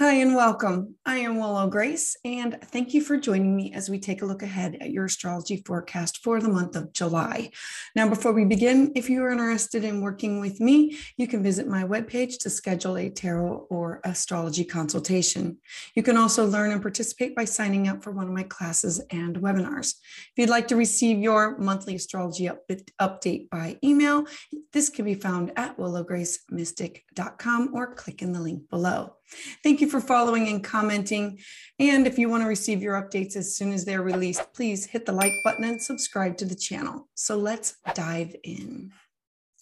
Hi, and welcome. I am Willow Grace, and thank you for joining me as we take a look ahead at your astrology forecast for the month of July. Now, before we begin, if you are interested in working with me, you can visit my webpage to schedule a tarot or astrology consultation. You can also learn and participate by signing up for one of my classes and webinars. If you'd like to receive your monthly astrology up- update by email, this can be found at willowgracemystic.com or click in the link below. Thank you for following and commenting. And if you want to receive your updates as soon as they're released, please hit the like button and subscribe to the channel. So let's dive in.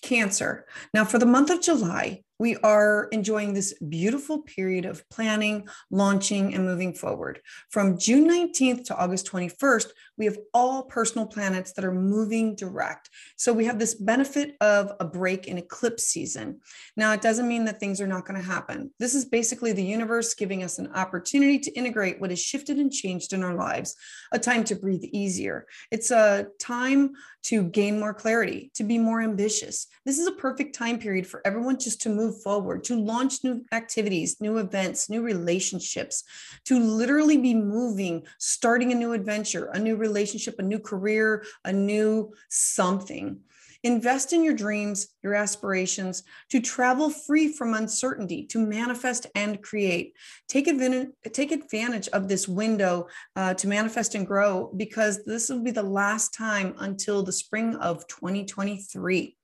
Cancer. Now, for the month of July, we are enjoying this beautiful period of planning, launching, and moving forward. From June 19th to August 21st, we have all personal planets that are moving direct. So we have this benefit of a break in eclipse season. Now, it doesn't mean that things are not going to happen. This is basically the universe giving us an opportunity to integrate what has shifted and changed in our lives, a time to breathe easier. It's a time to gain more clarity, to be more ambitious. This is a perfect time period for everyone just to move forward, to launch new activities, new events, new relationships, to literally be moving, starting a new adventure, a new relationship, a new career, a new something. Invest in your dreams, your aspirations, to travel free from uncertainty, to manifest and create. Take advantage, take advantage of this window uh, to manifest and grow because this will be the last time until the spring of 2023.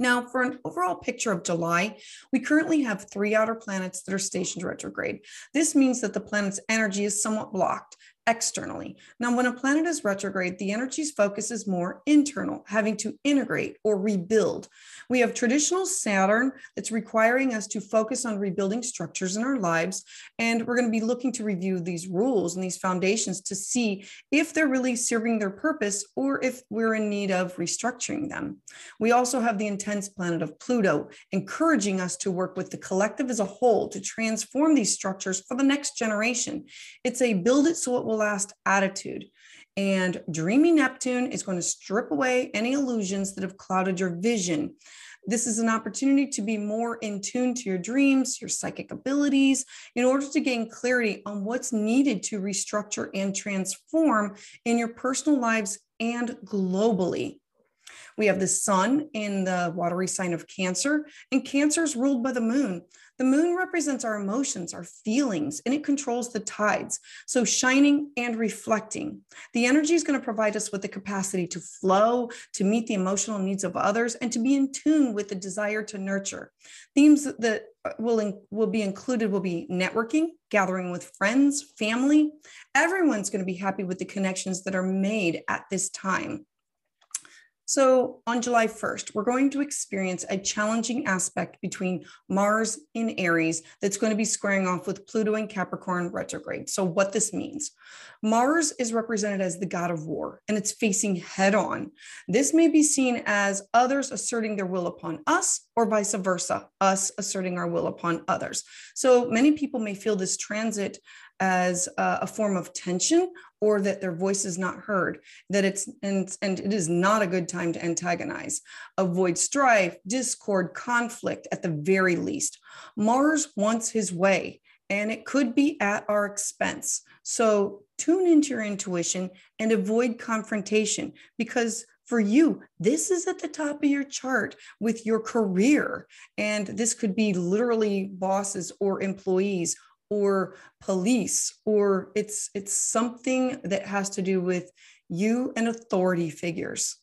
Now, for an overall picture of July, we currently have three outer planets that are stationed retrograde. This means that the planet's energy is somewhat blocked externally. Now, when a planet is retrograde, the energy's focus is more internal, having to integrate or rebuild. We have traditional Saturn that's requiring us to focus on rebuilding structures in our lives. And we're going to be looking to review these rules and these foundations to see if they're really serving their purpose or if we're in need of restructuring them. We also have the intense planet of Pluto, encouraging us to work with the collective as a whole to transform these structures for the next generation. It's a build it so it will last attitude. And dreamy Neptune is going to strip away any illusions that have clouded your vision. This is an opportunity to be more in tune to your dreams, your psychic abilities, in order to gain clarity on what's needed to restructure and transform in your personal lives and globally. We have the sun in the watery sign of Cancer, and Cancer is ruled by the moon. The moon represents our emotions, our feelings, and it controls the tides. So, shining and reflecting. The energy is going to provide us with the capacity to flow, to meet the emotional needs of others, and to be in tune with the desire to nurture. Themes that will, will be included will be networking, gathering with friends, family. Everyone's going to be happy with the connections that are made at this time. So on July 1st, we're going to experience a challenging aspect between Mars in Aries that's going to be squaring off with Pluto in Capricorn retrograde. So what this means, Mars is represented as the god of war and it's facing head on. This may be seen as others asserting their will upon us or vice versa, us asserting our will upon others. So many people may feel this transit as a, form of tension or that their voice is not heard that it's and, and it is not a good time to antagonize. Avoid strife discord conflict at the very least. Mars wants his way and it could be at our expense. So tune into your intuition and avoid confrontation because for you, this is at the top of your chart with your career. And this could be literally bosses or employees or police or it's it's something that has to do with you and authority figures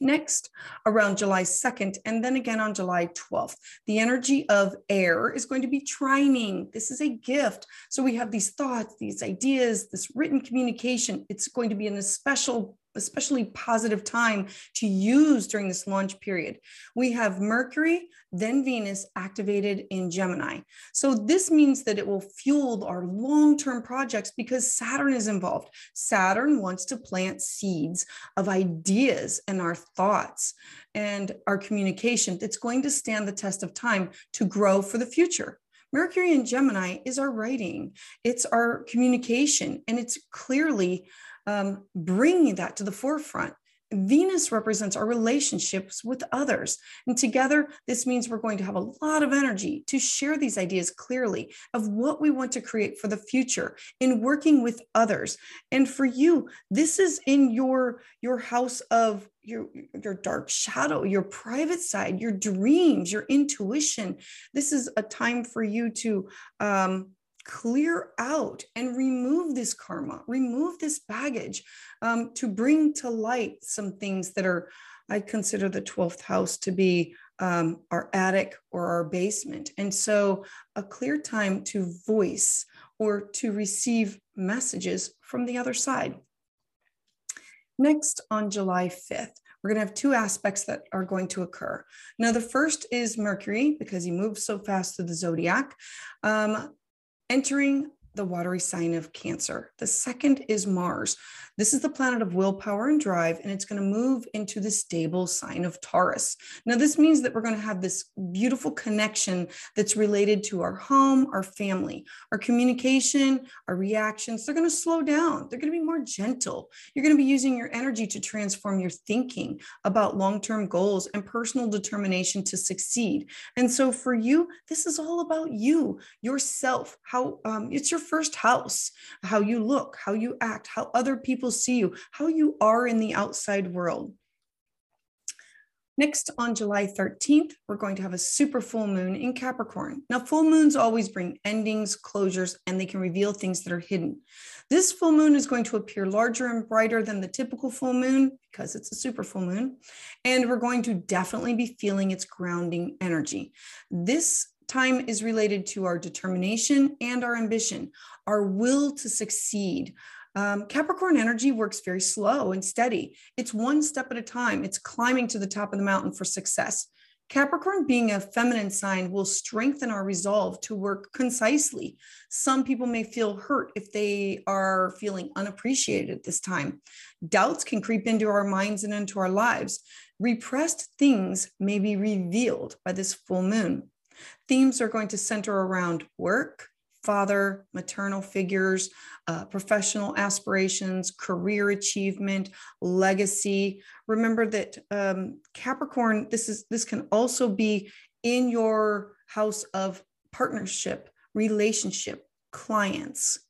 next around July 2nd, and then again on July 12th. The energy of air is going to be trining. This is a gift. So we have these thoughts, these ideas, this written communication. It's going to be in a special especially positive time to use during this launch period. We have Mercury, then Venus activated in Gemini. So this means that it will fuel our long-term projects because Saturn is involved. Saturn wants to plant seeds of ideas and our thoughts and our communication that's going to stand the test of time to grow for the future. Mercury in Gemini is our writing, it's our communication, and it's clearly um, bringing that to the forefront. Venus represents our relationships with others. And together, this means we're going to have a lot of energy to share these ideas clearly of what we want to create for the future in working with others. And for you, this is in your, your house of your, your dark shadow, your private side, your dreams, your intuition. This is a time for you to um, clear out and remove this karma, remove this baggage um, to bring to light some things that are, I consider the 12th house to be um, our attic or our basement. And so a clear time to voice or to receive messages from the other side. Next, on July 5th, we're going to have two aspects that are going to occur. Now, the first is Mercury, because he moves so fast through the zodiac. Um, entering the watery sign of Cancer. The second is Mars. This is the planet of willpower and drive, and it's going to move into the stable sign of Taurus. Now, this means that we're going to have this beautiful connection that's related to our home, our family, our communication, our reactions. They're going to slow down, they're going to be more gentle. You're going to be using your energy to transform your thinking about long term goals and personal determination to succeed. And so, for you, this is all about you, yourself, how um, it's your first house, how you look, how you act, how other people see you, how you are in the outside world. Next, on July 13th, we're going to have a super full moon in Capricorn. Now, full moons always bring endings, closures, and they can reveal things that are hidden. This full moon is going to appear larger and brighter than the typical full moon because it's a super full moon. And we're going to definitely be feeling its grounding energy. This time is related to our determination and our ambition, our will to succeed, um, Capricorn energy works very slow and steady. It's one step at a time, it's climbing to the top of the mountain for success. Capricorn, being a feminine sign, will strengthen our resolve to work concisely. Some people may feel hurt if they are feeling unappreciated at this time. Doubts can creep into our minds and into our lives. Repressed things may be revealed by this full moon. Themes are going to center around work, father, maternal figures, uh, professional aspirations, career achievement, legacy. Remember that um, Capricorn, this is this can also be in your house of partnership, relationship, clients.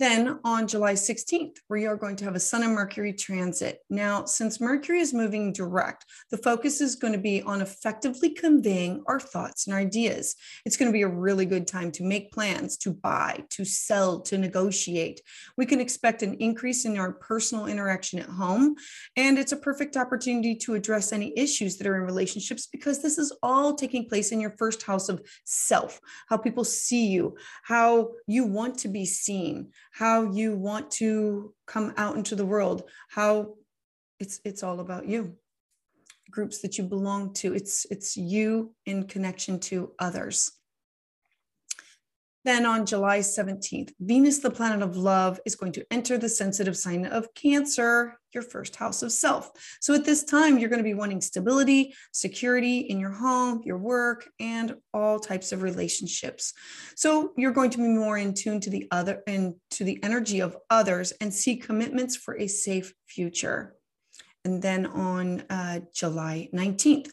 Then on July 16th, we are going to have a Sun and Mercury transit. Now, since Mercury is moving direct, the focus is going to be on effectively conveying our thoughts and ideas. It's going to be a really good time to make plans, to buy, to sell, to negotiate. We can expect an increase in our personal interaction at home, and it's a perfect opportunity to address any issues that are in relationships because this is all taking place in your first house of self, how people see you, how you want to be seen how you want to come out into the world, how it's it's all about you. Groups that you belong to. It's it's you in connection to others. Then on July 17th, Venus, the planet of love, is going to enter the sensitive sign of Cancer, your first house of self. So at this time, you're going to be wanting stability, security in your home, your work, and all types of relationships. So you're going to be more in tune to the other and to the energy of others and see commitments for a safe future. And then on uh, July 19th,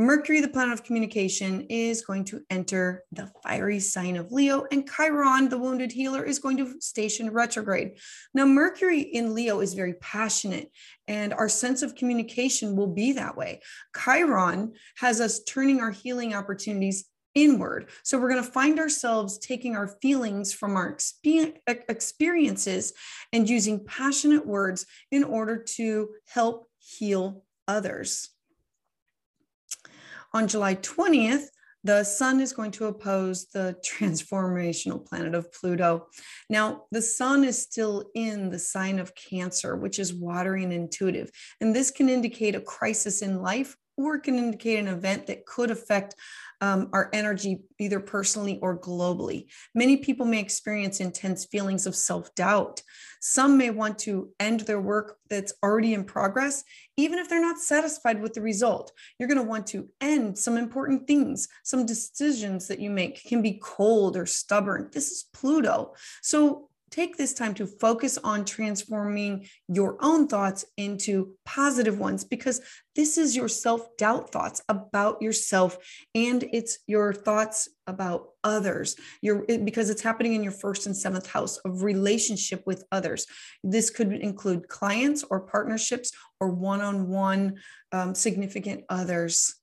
Mercury, the planet of communication, is going to enter the fiery sign of Leo, and Chiron, the wounded healer, is going to station retrograde. Now, Mercury in Leo is very passionate, and our sense of communication will be that way. Chiron has us turning our healing opportunities inward. So we're going to find ourselves taking our feelings from our experiences and using passionate words in order to help heal others. On July 20th, the sun is going to oppose the transformational planet of Pluto. Now, the sun is still in the sign of Cancer, which is watery and intuitive. And this can indicate a crisis in life or can indicate an event that could affect um, our energy, either personally or globally. Many people may experience intense feelings of self doubt. Some may want to end their work that's already in progress, even if they're not satisfied with the result. You're going to want to end some important things. Some decisions that you make can be cold or stubborn. This is Pluto. So take this time to focus on transforming your own thoughts into positive ones because this is your self doubt thoughts about yourself and it's your thoughts about others. Your because it's happening in your first and seventh house of relationship with others. This could include clients or partnerships or one-on-one um, significant others.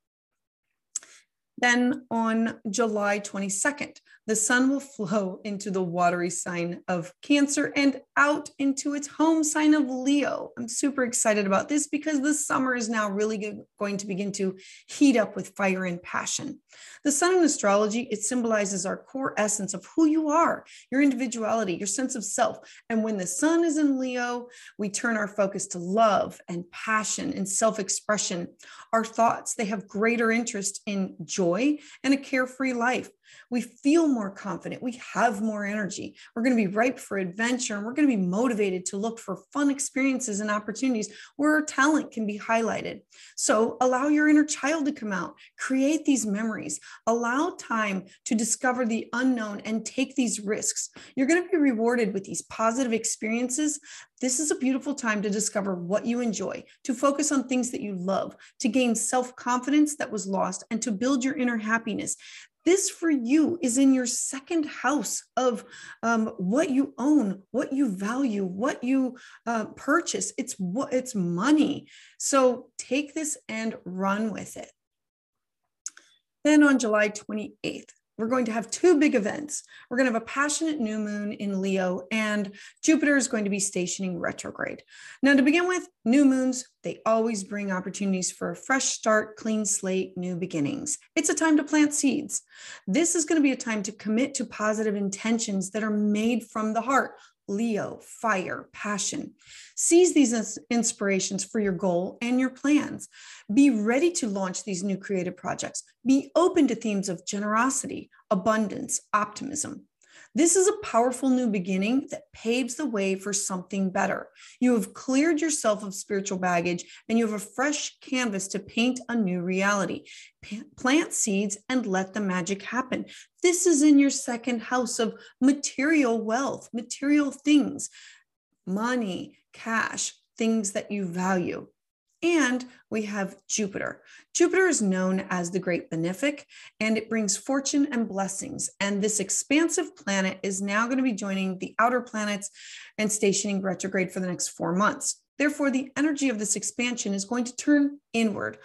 Then on July 22nd, the sun will flow into the watery sign of Cancer and out into its home sign of Leo. I'm super excited about this because the summer is now really going to begin to heat up with fire and passion. The sun in astrology, it symbolizes our core essence of who you are, your individuality, your sense of self. And when the sun is in Leo, we turn our focus to love and passion and self expression. Our thoughts, they have greater interest in joy and a carefree life we feel more confident, we have more energy, we're going to be ripe for adventure, and we're going to be motivated to look for fun experiences and opportunities where talent can be highlighted. So allow your inner child to come out, create these memories, allow time to discover the unknown and take these risks. You're going to be rewarded with these positive experiences. This is a beautiful time to discover what you enjoy, to focus on things that you love, to gain self confidence that was lost, and to build your inner happiness. This for you is in your second house of um, what you own, what you value, what you uh, purchase. It's what it's money. So take this and run with it. Then on July 28th, we're going to have two big events. We're going to have a passionate new moon in Leo, and Jupiter is going to be stationing retrograde. Now, to begin with, new moons, they always bring opportunities for a fresh start, clean slate, new beginnings. It's a time to plant seeds. This is going to be a time to commit to positive intentions that are made from the heart, Leo, fire, passion. Seize these inspirations for your goal and your plans. Be ready to launch these new creative projects. Be open to themes of generosity, abundance, optimism. This is a powerful new beginning that paves the way for something better. You have cleared yourself of spiritual baggage and you have a fresh canvas to paint a new reality. Plant seeds and let the magic happen. This is in your second house of material wealth, material things, money, cash, things that you value. And we have Jupiter. Jupiter is known as the Great Benefic, and it brings fortune and blessings. And this expansive planet is now going to be joining the outer planets and stationing retrograde for the next four months. Therefore, the energy of this expansion is going to turn inward.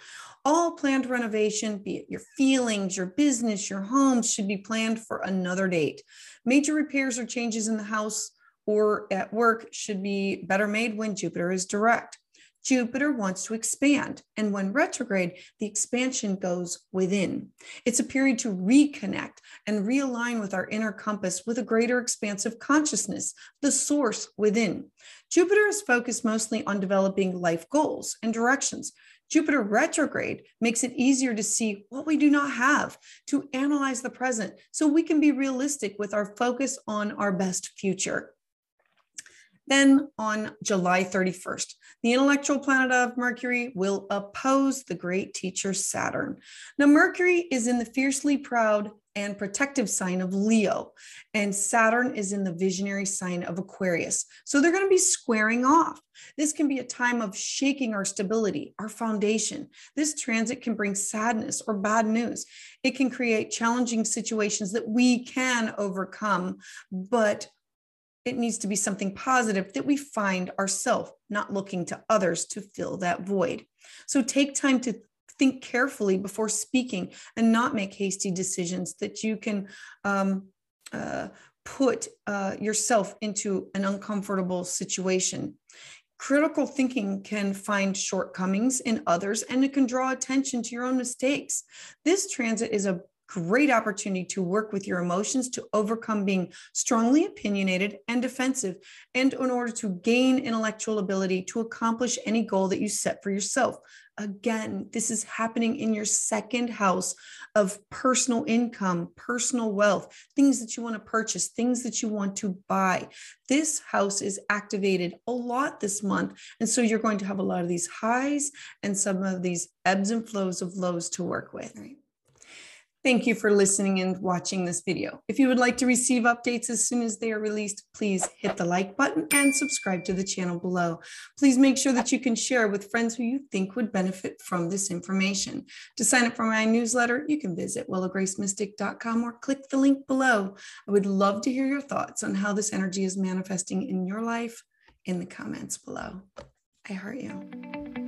All planned renovation, be it your feelings, your business, your home, should be planned for another date. Major repairs or changes in the house or at work should be better made when Jupiter is direct. Jupiter wants to expand. And when retrograde, the expansion goes within. It's a period to reconnect and realign with our inner compass with a greater expansive consciousness, the source within. Jupiter is focused mostly on developing life goals and directions. Jupiter retrograde makes it easier to see what we do not have, to analyze the present, so we can be realistic with our focus on our best future. Then on July 31st, the intellectual planet of Mercury will oppose the great teacher Saturn. Now, Mercury is in the fiercely proud and protective sign of Leo, and Saturn is in the visionary sign of Aquarius. So they're going to be squaring off. This can be a time of shaking our stability, our foundation. This transit can bring sadness or bad news. It can create challenging situations that we can overcome, but it needs to be something positive that we find ourselves, not looking to others to fill that void. So take time to think carefully before speaking and not make hasty decisions that you can um, uh, put uh, yourself into an uncomfortable situation. Critical thinking can find shortcomings in others and it can draw attention to your own mistakes. This transit is a great opportunity to work with your emotions to overcome being strongly opinionated and defensive, and in order to gain intellectual ability to accomplish any goal that you set for yourself. Again, this is happening in your second house of personal income, personal wealth, things that you want to purchase, things that you want to buy. This house is activated a lot this month. And so you're going to have a lot of these highs and some of these ebbs and flows of lows to work with. Right. Thank you for listening and watching this video. If you would like to receive updates as soon as they are released, please hit the like button and subscribe to the channel below. Please make sure that you can share with friends who you think would benefit from this information. To sign up for my newsletter, you can visit willowgracemystic.com or click the link below. I would love to hear your thoughts on how this energy is manifesting in your life in the comments below. I heart you.